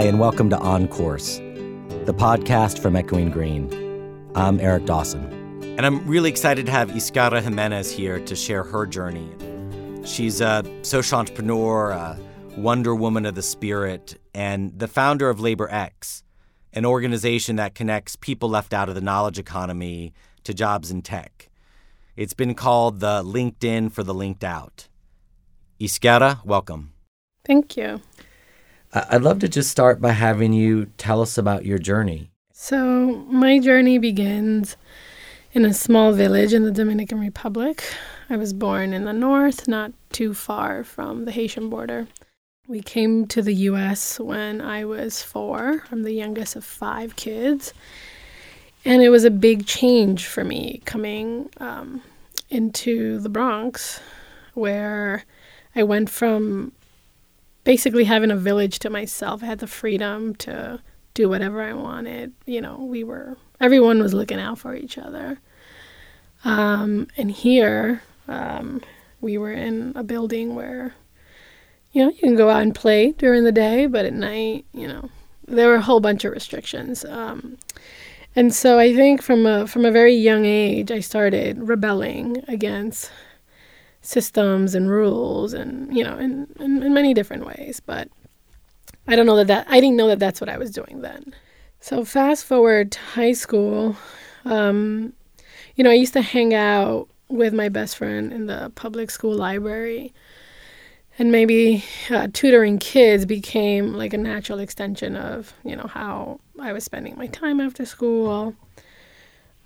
Hi, and welcome to On Course, the podcast from Echoing Green. I'm Eric Dawson. And I'm really excited to have Yskaira Jimenez here to share her journey. She's a social entrepreneur, a wonder woman of the spirit, and the founder of LaborX, an organization that connects people left out of the knowledge economy to jobs in tech. It's been called the LinkedIn for the linked out. Yskaira, welcome. Thank you. I'd love to just start by having you tell us about your journey. So, my journey begins in a small village in the Dominican Republic. I was born in the north, not too far from the Haitian border. We came to the US when I was four. I'm the youngest of five kids. And it was a big change for me coming um, into the Bronx, where I went from basically having a village to myself. I had the freedom to do whatever I wanted. You know, we were everyone was looking out for each other. Um, and here, um, we were in a building where, you know, you can go out and play during the day, but at night, you know, there were a whole bunch of restrictions. Um, and so I think from a from a very young age, I started rebelling against systems and rules and you know in, in, in, many different ways but i don't know that that i didn't know that that's what i was doing then. So fast forward to high school um, you know i used to hang out with my best friend in the public school library and maybe uh, tutoring kids became like a natural extension of you know how i was spending my time after school.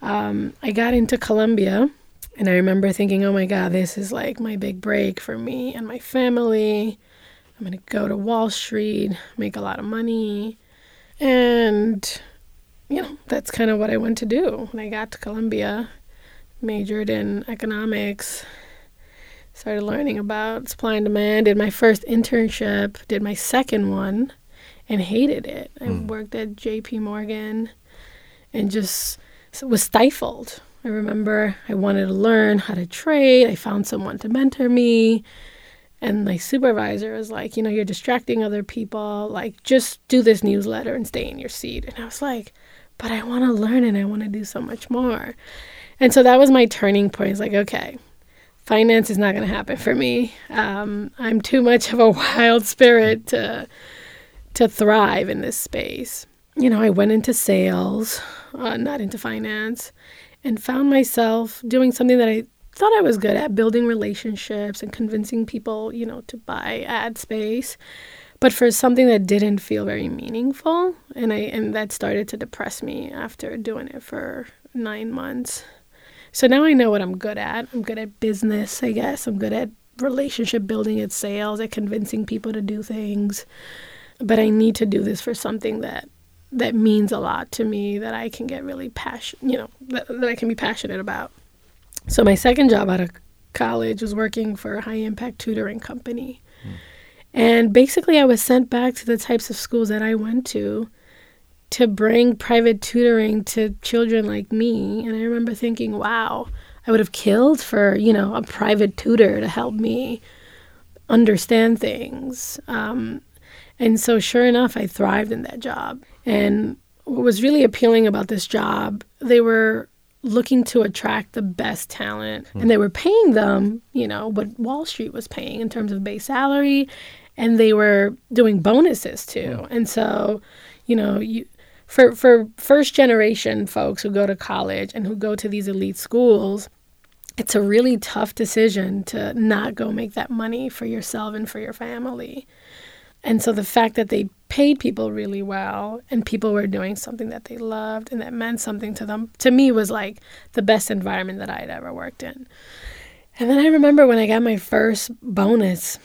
Um, i got into columbia and I remember thinking, oh my God, this is like my big break for me and my family. I'm going to go to Wall Street, make a lot of money. And, you know, that's kind of what I went to do. When I got to Columbia, majored in economics, started learning about supply and demand, did my first internship, did my second one, and hated it. I mm. worked at JP Morgan and just was stifled I remember I wanted to learn how to trade. I found someone to mentor me. And my supervisor was like, you know, you're distracting other people. Like, just do this newsletter and stay in your seat. And I was like, but I want to learn and I want to do so much more. And so that was my turning point. It's like, okay, finance is not going to happen for me. Um, I'm too much of a wild spirit to to thrive in this space. You know, I went into sales, uh, not into finance, and found myself doing something that I thought I was good at building relationships and convincing people, you know, to buy ad space. But for something that didn't feel very meaningful, and I and that started to depress me after doing it for nine months. So now I know what I'm good at. I'm good at business, I guess. I'm good at relationship building, at sales, at convincing people to do things. But I need to do this for something that that means a lot to me that I can get really passionate, you know, that, that I can be passionate about. So my second job out of college was working for a high impact tutoring company. Mm. And basically I was sent back to the types of schools that I went to to bring private tutoring to children like me. And I remember thinking, wow, I would have killed for, you know, a private tutor to help me understand things. Um, and so, sure enough, I thrived in that job. And what was really appealing about this job, they were looking to attract the best talent mm. and they were paying them, you know, what Wall Street was paying in terms of base salary and they were doing bonuses too. Mm. And so, you know, you for for first generation folks who go to college and who go to these elite schools, it's a really tough decision to not go make that money for yourself and for your family. And so the fact that they paid people really well and people were doing something that they loved and that meant something to them, to me was like the best environment that I'd ever worked in. And then I remember when I got my first bonus,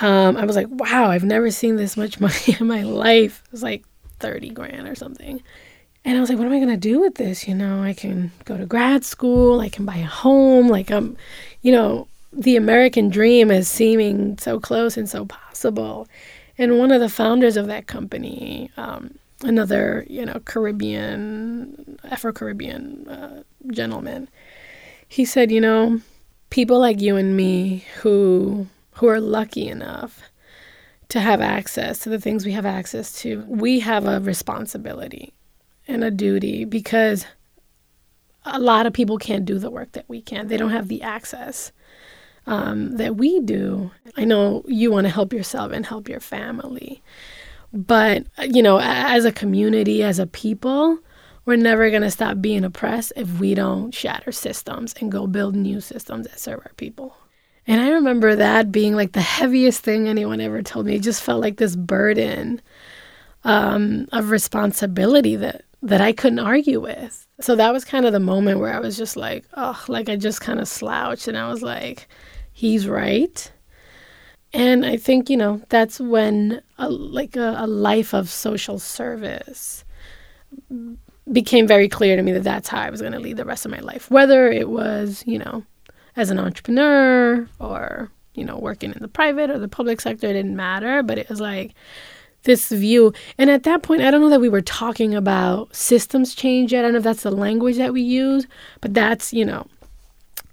um, I was like, wow, I've never seen this much money in my life. It was like 30 grand or something. And I was like, what am I going to do with this? You know, I can go to grad school, I can buy a home. Like, I'm, you know, the American dream is seeming so close and so possible. And one of the founders of that company, um, another you know Caribbean, Afro Caribbean uh, gentleman, he said, you know, people like you and me who who are lucky enough to have access to the things we have access to, we have a responsibility and a duty because a lot of people can't do the work that we can. They don't have the access um, that we do. I know you want to help yourself and help your family. But, you know, as a community, as a people, we're never going to stop being oppressed if we don't shatter systems and go build new systems that serve our people. And I remember that being like the heaviest thing anyone ever told me. It just felt like this burden um, of responsibility that, that I couldn't argue with. So that was kind of the moment where I was just like, oh, like I just kind of slouched and I was like, he's right. And I think, you know, that's when a, like a, a life of social service became very clear to me that that's how I was going to lead the rest of my life. Whether it was, you know, as an entrepreneur or, you know, working in the private or the public sector, it didn't matter. But it was like this view. And at that point, I don't know that we were talking about systems change yet. I don't know if that's the language that we use, but that's, you know,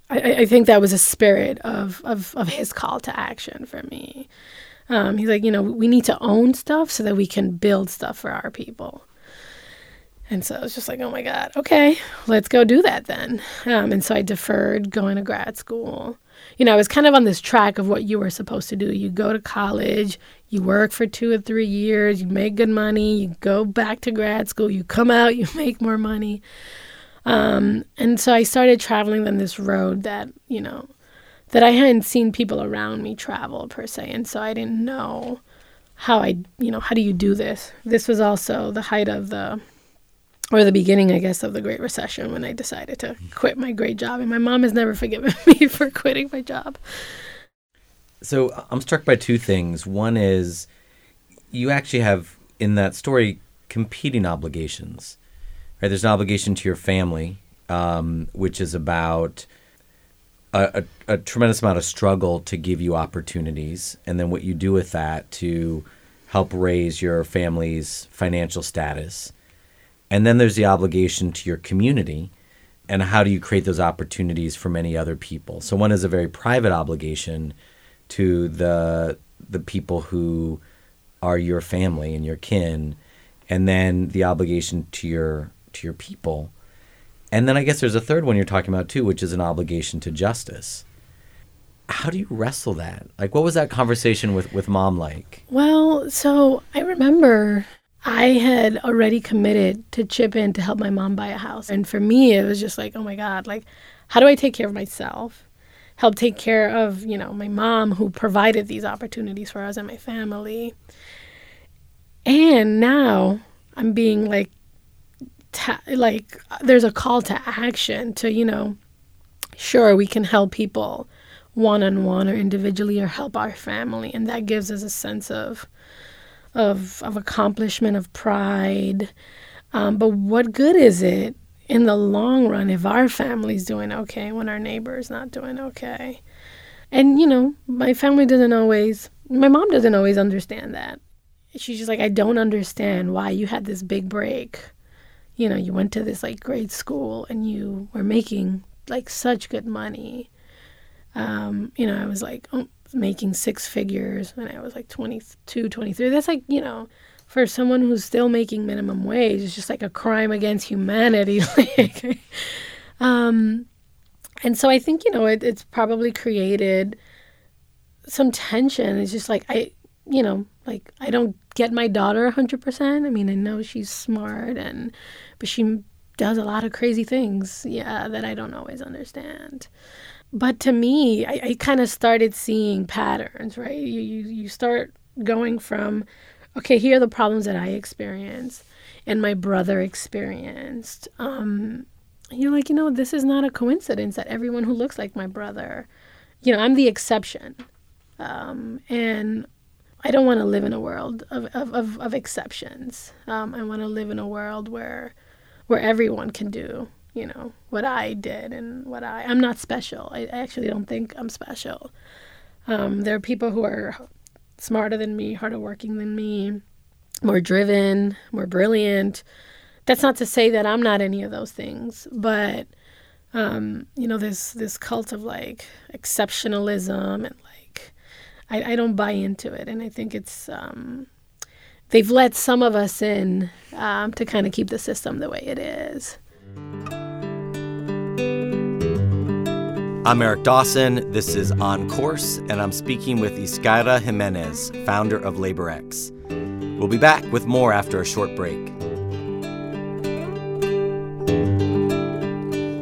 I, I think that was a spirit of, of, of his call to action for me. Um, he's like, you know, we need to own stuff so that we can build stuff for our people. And so I was just like, oh my God, okay, let's go do that then. Um, and so I deferred going to grad school. You know, I was kind of on this track of what you were supposed to do. You go to college, you work for two or three years, you make good money, you go back to grad school, you come out, you make more money. Um, and so I started traveling then this road that, you know, that I hadn't seen people around me travel per se. And so I didn't know how I, you know, how do you do this? This was also the height of the, or the beginning, I guess, of the Great Recession when I decided to quit my great job. And my mom has never forgiven me for quitting my job. So I'm struck by two things. One is you actually have in that story competing obligations right? There's an obligation to your family, um, which is about a, a, a, tremendous amount of struggle to give you opportunities, and then what you do with that to help raise your family's financial status. And then there's the obligation to your community, and how do you create those opportunities for many other people? So one is a very private obligation to the the people who are your family and your kin, and then the obligation to your to your people. And then I guess there's a third one you're talking about too, which is an obligation to justice. How do you wrestle that? Like, what was that conversation with, with mom like? Well, so I remember I had already committed to chip in to help my mom buy a house. And for me, it was just like, oh my God, like, how do I take care of myself? Help take care of, you know, my mom who provided these opportunities for us and my family. And now I'm being like ta- like there's a call to action to you know sure we can help people one on one or individually or help our family and that gives us a sense of of of accomplishment of pride. Um, but what good is it in the long run if our family's doing okay when our neighbor's not doing okay? And you know my family doesn't always my mom doesn't always understand that. She's just like i don't understand why you had this big break you know, you went to this like great school and you were making like such good money. Um, you know, I was like oh, making six figures when I was like 22, 23. That's like, you know, for someone who's still making minimum wage, it's just like a crime against humanity. like, um, and so I think, you know, it, it's probably created some tension. It's just like, I, you know, like I don't get my daughter 100%. I mean, I know she's smart and but she does a lot of crazy things, yeah, that I don't always understand. But to me, I, I kind of started seeing patterns, right? You, you you start going from, okay, here are the problems that I experienced and my brother experienced. Um, you're like, you know, this is not a coincidence that everyone who looks like my brother, you know, I'm the exception. Um, and I don't want to live in a world of, of, of, of exceptions. Um, I want to live in a world where where everyone can do, you know, what I did and what I I'm not special. I, I actually don't think I'm special. Um, there are people who are smarter than me, harder working than me, more driven, more brilliant. That's not to say that I'm not any of those things, but um, you know, this this cult of like exceptionalism and I, I don't buy into it, and I think it's um, they've let some of us in um, to kind of keep the system the way it is. I'm Eric Dawson. This is On Course, and I'm speaking with Yskaira Jimenez, founder of LaborX. We'll be back with more after a short break.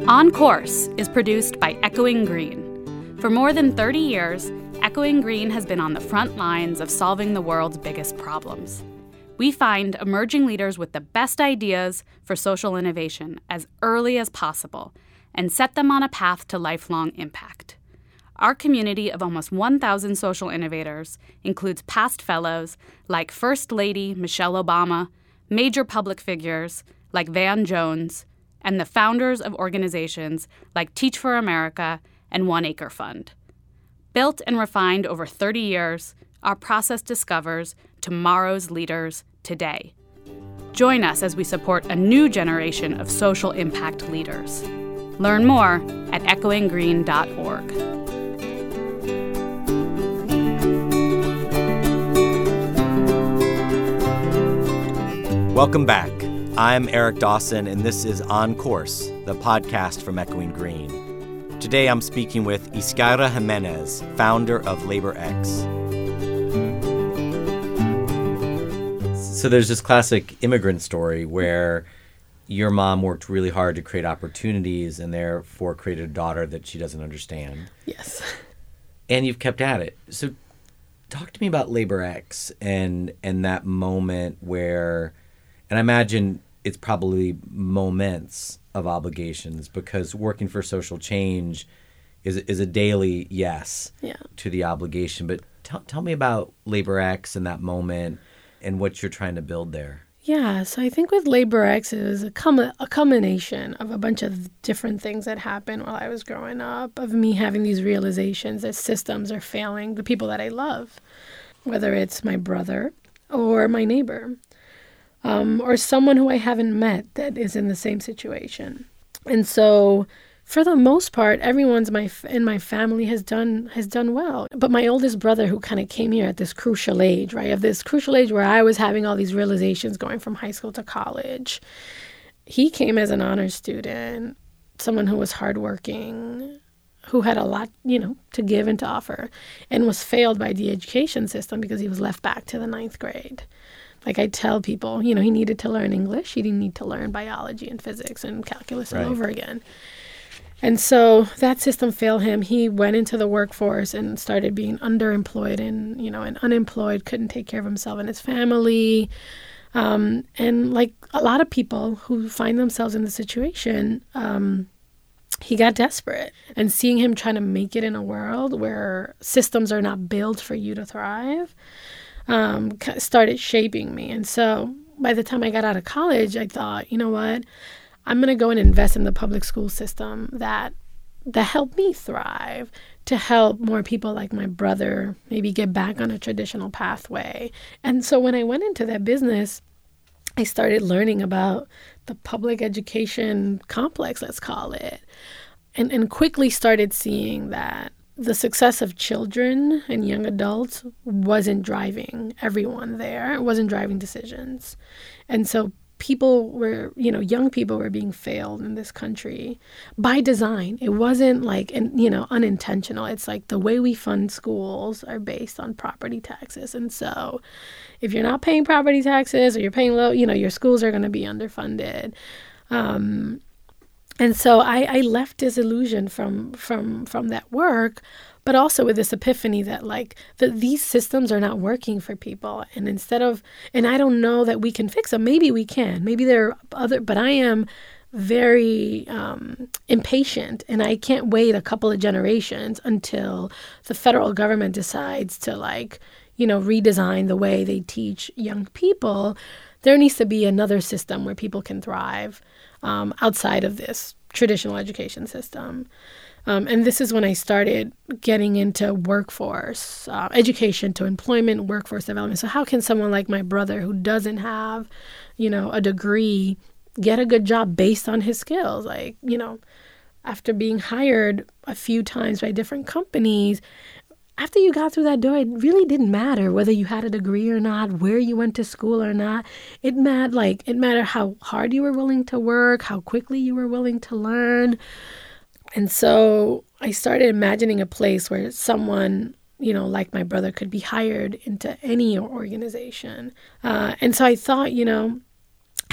On Course is produced by Echoing Green. For more than 30 years, Echoing Green has been on the front lines of solving the world's biggest problems. We find emerging leaders with the best ideas for social innovation as early as possible and set them on a path to lifelong impact. Our community of almost 1,000 social innovators includes past fellows like First Lady Michelle Obama, major public figures like Van Jones, and the founders of organizations like Teach for America and One Acre Fund. Built and refined over 30 years, our process discovers tomorrow's leaders today. Join us as we support a new generation of social impact leaders. Learn more at echoinggreen.org. Welcome back. I'm Eric Dawson, and this is On Course, the podcast from Echoing Green. Today I'm speaking with Yskaira Jimenez, founder of LaborX. So there's this classic immigrant story where your mom worked really hard to create opportunities and therefore created a daughter that she doesn't understand. Yes. And you've kept at it. So talk to me about LaborX and and that moment where and I imagine it's probably moments of obligations because working for social change is is a daily yes yeah. to the obligation. But tell tell me about LaborX and that moment and what you're trying to build there. Yeah, so I think with LaborX, it was a, com- a culmination of a bunch of different things that happened while I was growing up, of me having these realizations that systems are failing the people that I love, whether it's my brother or my neighbor, um, or someone who I haven't met that is in the same situation. And so for the most part, everyone's my in my family has done has done well. But my oldest brother, who kind of came here at this crucial age, right, of this crucial age where I was having all these realizations going from high school to college, he came as an honor student, someone who was hardworking, who had a lot, you know, to give and to offer, and was failed by the education system because he was left back to the ninth grade. Like I tell people, you know, he needed to learn English. He didn't need to learn biology and physics and calculus right. all over again. And so that system failed him. He went into the workforce and started being underemployed and, you know, and unemployed, couldn't take care of himself and his family. Um, and like a lot of people who find themselves in the situation, um, he got desperate. And seeing him trying to make it in a world where systems are not built for you to thrive um, started shaping me. And so by the time I got out of college, I thought, you know what? I'm going to go and invest in the public school system that that helped me thrive to help more people like my brother maybe get back on a traditional pathway. And so when I went into that business, I started learning about the public education complex, let's call it, and, and quickly started seeing that the success of children and young adults wasn't driving everyone there, it wasn't driving decisions. And so people were, you know, young people were being failed in this country by design. It wasn't like, you know, unintentional. It's like the way we fund schools are based on property taxes. And so if you're not paying property taxes or you're paying low, you know, your schools are going to be underfunded. Um, and so I, I left disillusioned from from from that work but also with this epiphany that like that these systems are not working for people. And instead of and i don't know that we can fix them. Maybe we can. Maybe there are other but i am very um, impatient and i can't wait a couple of generations until the federal government decides to like you know redesign the way they teach young people. There needs to be another system where people can thrive um, outside of this traditional education system um, and this is when I started getting into workforce, uh, education to employment, workforce development. So, how can someone like my brother, who doesn't have, you know, a degree, get a good job based on his skills? Like, you know, after being hired a few times by different companies, after you got through that door, it really didn't matter whether you had a degree or not, where you went to school or not. It mattered like it mattered how hard you were willing to work, how quickly you were willing to learn. And so I started imagining a place where someone, you know, like my brother could be hired into any organization. Uh, and so I thought, you know,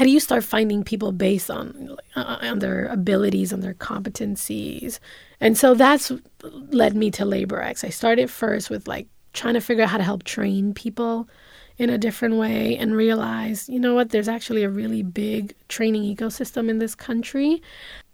how do you start finding people based on uh, on their abilities, on their competencies, and so that's led me to LaborX. I started first with like trying to figure out how to help train people in a different way and realize, you know what, there's actually a really big training ecosystem in this country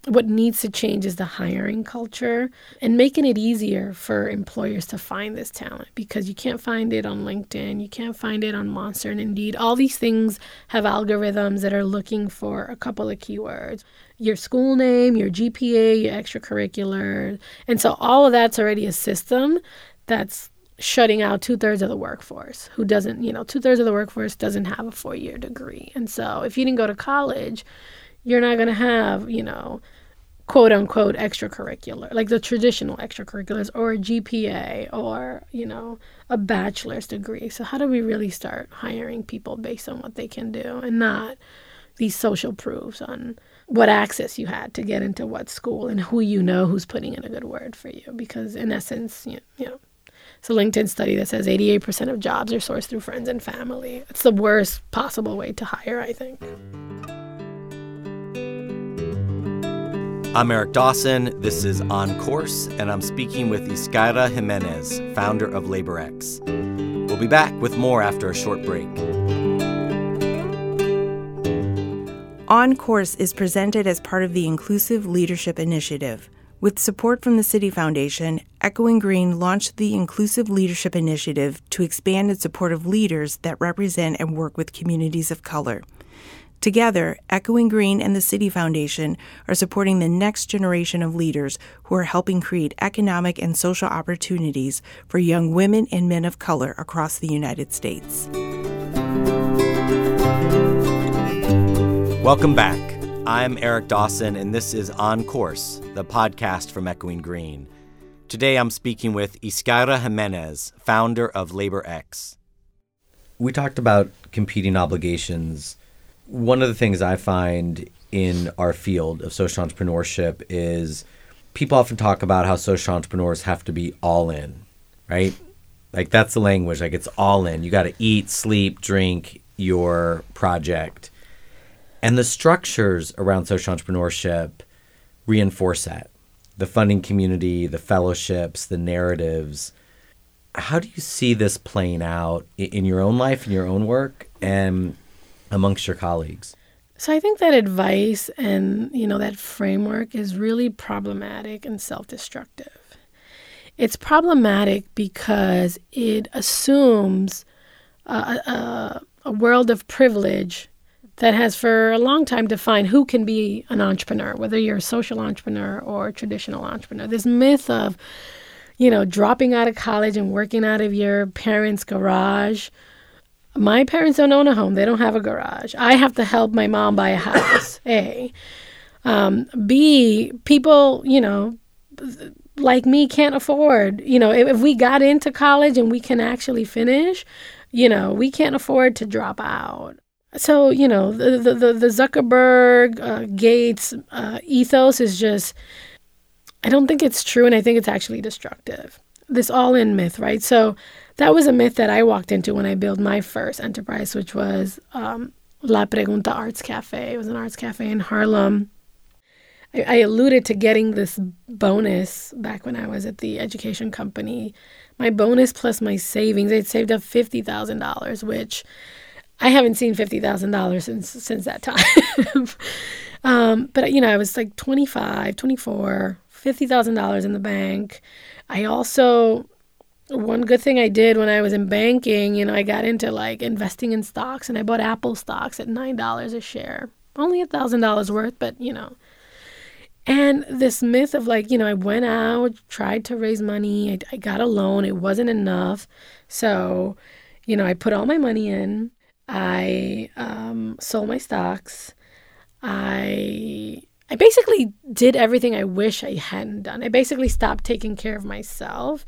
what needs to change is the hiring culture and making it easier for employers to find this talent because you can't find it on LinkedIn, you can't find it on Monster and Indeed. All these things have algorithms that are looking for a couple of keywords your school name, your GPA, your extracurricular. And so all of that's already a system that's shutting out two thirds of the workforce who doesn't, you know, two thirds of the workforce doesn't have a four year degree. And so if you didn't go to college, you're not going to have, you know, quote unquote extracurricular, like the traditional extracurriculars or a GPA or, you know, a bachelor's degree. So, how do we really start hiring people based on what they can do and not these social proofs on what access you had to get into what school and who you know who's putting in a good word for you? Because, in essence, you, know, it's a LinkedIn study that says 88% of jobs are sourced through friends and family. It's the worst possible way to hire, I think. I'm Eric Dawson. This is On Course, and I'm speaking with Yskaira Jimenez, founder of LaborX. We'll be back with more after a short break. On Course is presented as part of the Inclusive Leadership Initiative. With support from the Citi Foundation, Echoing Green launched the Inclusive Leadership Initiative to expand its support of leaders that represent and work with communities of color. Together, Echoing Green and the Citi Foundation are supporting the next generation of leaders who are helping create economic and social opportunities for young women and men of color across the United States. Welcome back. I'm Eric Dawson, and this is On Course, the podcast from Echoing Green. Today I'm speaking with Yskaira Jimenez, founder of LaborX. We talked about competing obligations one of the things I find in our field of social entrepreneurship is people often talk about how social entrepreneurs have to be all in, right? Like that's the language. Like it's all in. You got to eat, sleep, drink your project. And the structures around social entrepreneurship reinforce that. The funding community, the fellowships, the narratives. How do you see this playing out in your own life, in your own work? And amongst your colleagues? So I think that advice and you know that framework is really problematic and self-destructive. It's problematic because it assumes a, a, a world of privilege that has for a long time defined who can be an entrepreneur, whether you're a social entrepreneur or a traditional entrepreneur. This myth of, you know, dropping out of college and working out of your parents' garage my parents don't own a home. They don't have a garage. I have to help my mom buy a house. a. Um, B, people, you know, like me can't afford, you know, if, if, we got into college and we can actually finish, you know, we can't afford to drop out. So, you know, the, the, the Zuckerberg, uh, Gates uh, ethos is just, I don't think it's true. And I think it's actually destructive. This all in myth, right? So, that was a myth that I walked into when I built my first enterprise, which was um, La Pregunta Arts Cafe. It was an arts cafe in Harlem. I, I alluded to getting this bonus back when I was at the education company. My bonus plus my savings, I'd saved up fifty thousand dollars, which I haven't seen fifty thousand dollars since since that time. um, but you know, I was like 25, 24, $50,000 in the bank. I also one good thing I did when I was in banking, you know, I got into like investing in stocks and I bought Apple stocks at $9 a share. Only a $1,000 worth, but you know. And this myth of like, you know, I went out, tried to raise money, I, I got a loan, it wasn't enough. So, you know, I put all my money in, I um, sold my stocks, I I basically did everything I wish I hadn't done. I basically stopped taking care of myself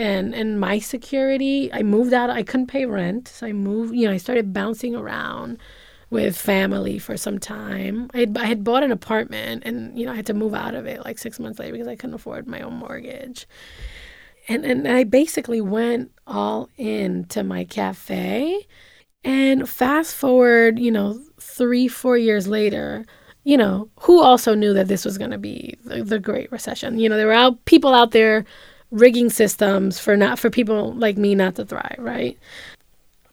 and and my security. I moved out. I couldn't pay rent, so I moved. You know, I started bouncing around with family for some time. I had, I had bought an apartment, and you know, I had to move out of it like six months later because I couldn't afford my own mortgage. And and I basically went all into my cafe. And fast forward, you know, three, four years later, you know, who also knew that this was going to be the, the, Great Recession? You know, there were out, people out there rigging systems for not for people like me not to thrive, right?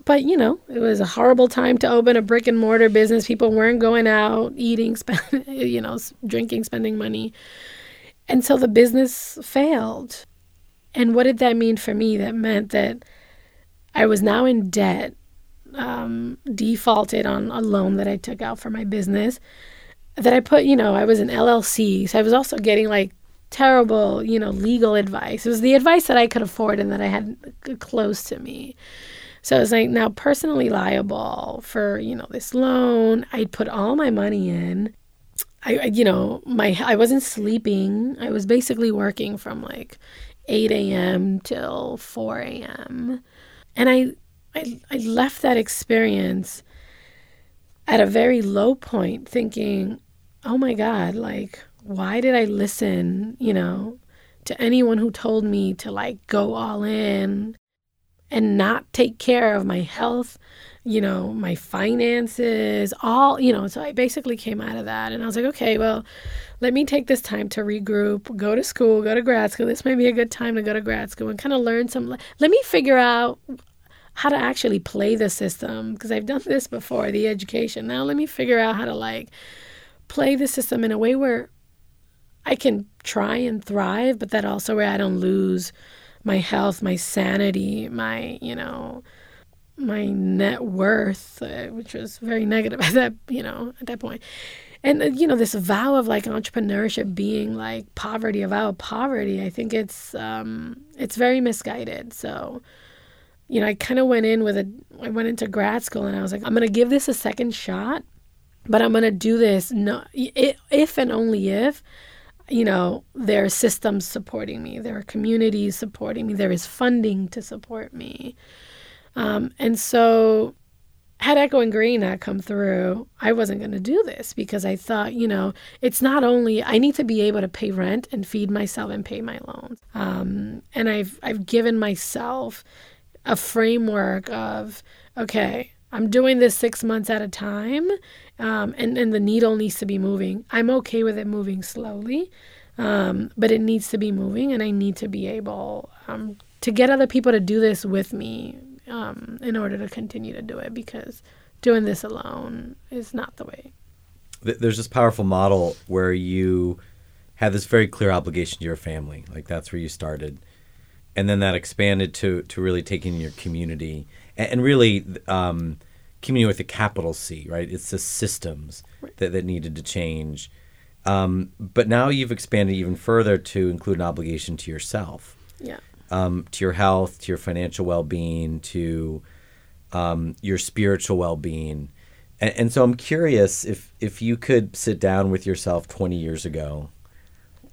But you know, it was a horrible time to open a brick and mortar business. People weren't going out, eating, you know, drinking, spending money, and so the business failed. And what did that mean for me? That meant that I was now in debt, um, defaulted on a loan that I took out for my business. That I put, you know, I was an LLC, so I was also getting like terrible, you know, legal advice. It was the advice that I could afford and that I had close to me. So I was like now personally liable for, you know, this loan. I'd put all my money in. I, you know, my I wasn't sleeping. I was basically working from like 8 a.m. till 4 a.m. And I, I I left that experience at a very low point thinking, oh my God, like why did I listen, you know, mm-hmm. to anyone who told me to like go all in and not take care of my health, you know, my finances, all, you know, so I basically came out of that and I was like, okay, well, let me take this time to regroup, go to school, go to grad school. This might be a good time to go to grad school and kind of learn some let me figure out how to actually play the system because I've done this before, the education. Now let me figure out how to like play the system in a way where I can try and thrive, but that also where I don't lose my health, my sanity, my, you know, my net worth, uh, which was very negative at that, you know, at that point. And, uh, you know, this vow of like entrepreneurship being like poverty, a vow of poverty, I think it's, um, it's very misguided. So, you know, I kind of went in with a, I went into grad school and I was like, I'm going to give this a second shot, but I'm going to do this no, if and only if you know, there are systems supporting me, there are communities supporting me, there is funding to support me. Um, and so, had Echoing Green not come through, I wasn't going to do this because I thought, you know, it's not only I need to be able to pay rent and feed myself and pay my loans. Um, and I've I've given myself a framework of okay, I'm doing this six months at a time, um, and and the needle needs to be moving. I'm okay with it moving slowly, um, but it needs to be moving, and I need to be able um, to get other people to do this with me um, in order to continue to do it because doing this alone is not the way. There's this powerful model where you have this very clear obligation to your family, like that's where you started, and then that expanded to to really taking your community and, and really. Community with a capital C, right? It's the systems that, that needed to change. Um, but now you've expanded even further to include an obligation to yourself. Yeah. Um, to your health, to your financial well being, to um, your spiritual well being. And, and, so I'm curious if, if you could sit down with yourself 20 years ago,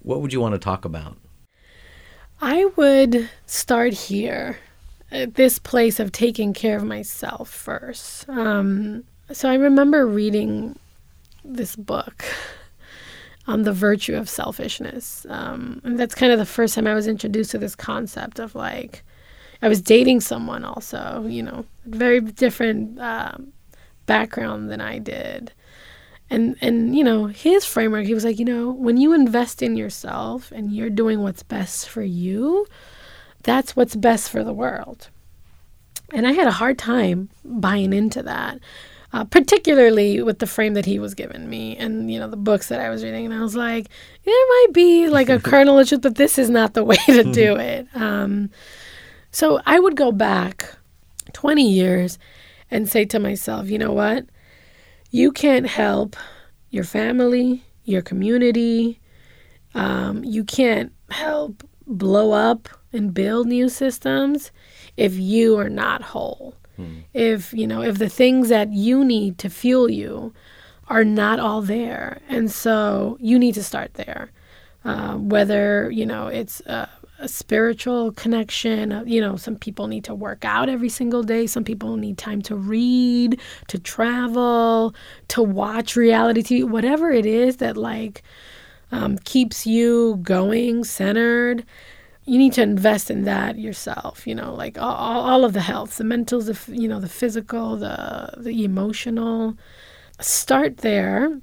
what would you want to talk about? I would start here this place of taking care of myself first. Um, so I remember reading this book on the virtue of selfishness. Um, and that's kind of the first time I was introduced to this concept of like, I was dating someone also, you know, very different uh, background than I did. And, and, you know, his framework, he was like, you know, when you invest in yourself and you're doing what's best for you, that's what's best for the world. And I had a hard time buying into that, uh, particularly with the frame that he was giving me and, you know, the books that I was reading. And I was like, there might be like a kernel of truth, but this is not the way to do it. Um, so I would go back 20 years and say to myself, you know what? You can't help your family, your community. Um, you can't help blow up and build new systems if you are not whole. Hmm. If, you know, if the things that you need to fuel you are not all there. And so you need to start there. Uh, whether, you know, it's a, a spiritual connection. Uh, you know, some people need to work out every single day. Some people need time to read, to travel, to watch reality TV, whatever it is that like um, keeps you going, centered. You need to invest in that yourself. You know, like all, all of the health, the mental, the you know, the physical, the the emotional. Start there.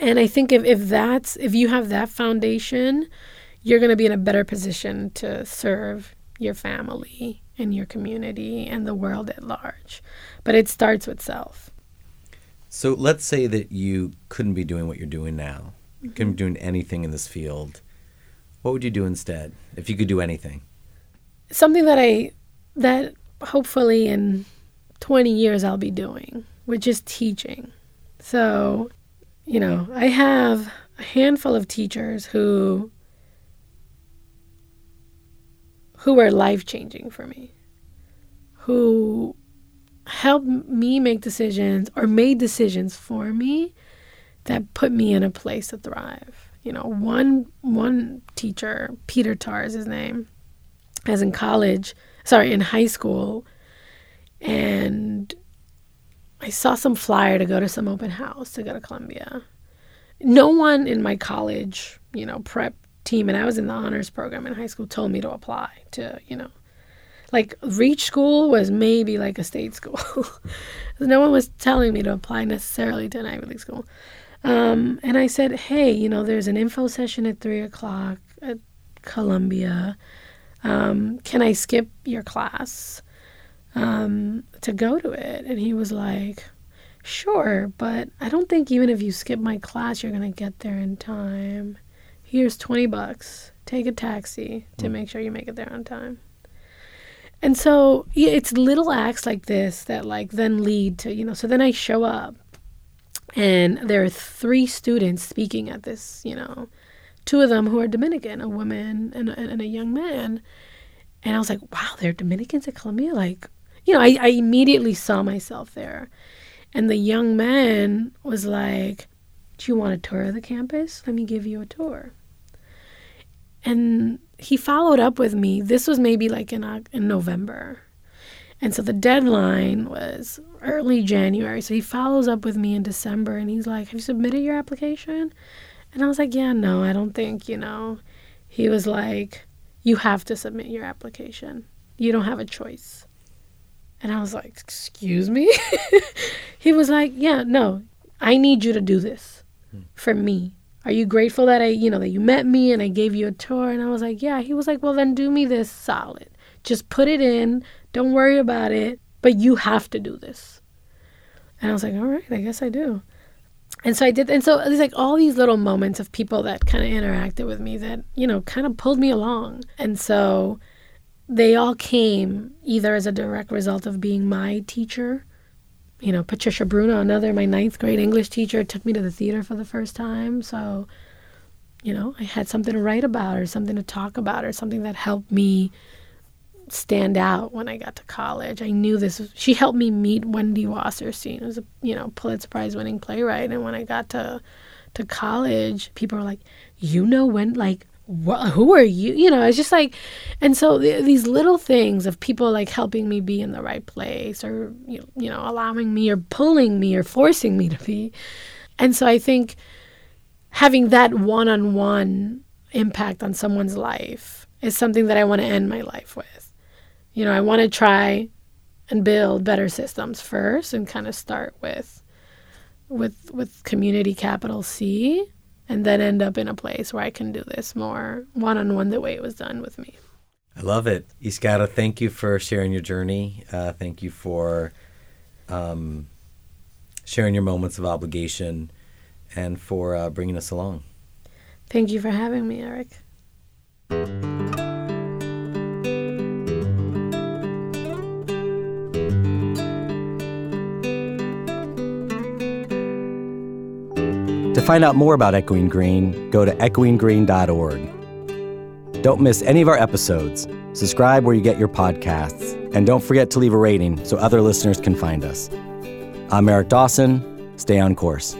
And I think if, if that's if you have that foundation, you're going to be in a better position to serve your family and your community and the world at large. But it starts with self. So let's say that you couldn't be doing what you're doing now. Mm-hmm. couldn't be doing anything in this field. What would you do instead if you could do anything? Something that I that hopefully in 20 years I'll be doing, which is teaching. So, you know, I have a handful of teachers who who were life changing for me, who helped me make decisions or made decisions for me that put me in a place to thrive. You know, one one teacher, Peter Tar is his name, as in college, sorry, in high school, and I saw some flyer to go to some open house to go to Columbia. No one in my college, you know, prep team, and I was in the honors program in high school, told me to apply to, you know, like Reach School was maybe like a state school. no one was telling me to apply necessarily to an Ivy League school. Um, and I said, hey, you know, there's an info session at three o'clock at Columbia. Um, can I skip your class um, to go to it? And he was like, sure, but I don't think even if you skip my class, you're going to get there in time. Here's 20 bucks. Take a taxi to make sure you make it there on time. And so yeah, it's little acts like this that like then lead to, you know, so then I show up and there are three students speaking at this, you know, two of them who are Dominican, a woman and a, and a young man. And I was like, wow, they're Dominicans at Columbia? Like, you know, I, I immediately saw myself there. And the young man was like, do you want a tour of the campus? Let me give you a tour. And he followed up with me. This was maybe like in, in November. And so the deadline was early January. So he follows up with me in December and he's like, Have you submitted your application? And I was like, Yeah, no, I don't think, you know. He was like, You have to submit your application. You don't have a choice. And I was like, Excuse me? he was like, Yeah, no, I need you to do this hmm. for me. Are you grateful that I, you know, that you met me and I gave you a tour? And I was like, Yeah. He was like, Well, then do me this solid. Just put it in. Don't worry about it. But you have to do this. And I was like, All right, I guess I do. And so I did. And so there's like all these little moments of people that kind of interacted with me that, you know, kind of pulled me along. And so they all came either as a direct result of being my teacher. You know, Patricia Bruno, another my ninth grade English teacher, took me to the theater for the first time. So, you know, I had something to write about or something to talk about or something that helped me stand out when I got to college. I knew this. Was, she helped me meet Wendy Wasserstein, who's a you know Pulitzer Prize winning playwright. And when I got to to college, people were like, "You know when like." Wh- who are you? You know, it's just like, and so th- these little things of people like helping me be in the right place, or you you know, allowing me or pulling me or forcing me to be, and so I think having that one-on-one impact on someone's life is something that I want to end my life with you know, I want to try and build better systems first and kind of start with with with community capital C and then end up in a place where I can do this more one-on-one the way it was done with me. I love it. Yskaira, thank you for sharing your journey. Uh, thank you for um, sharing your moments of obligation and for uh, bringing us along. Thank you for having me, Eric. Find out more about Echoing Green, go to echoinggreen.org. Don't miss any of our episodes. Subscribe where you get your podcasts. And don't forget to leave a rating so other listeners can find us. I'm Eric Dawson. Stay on course.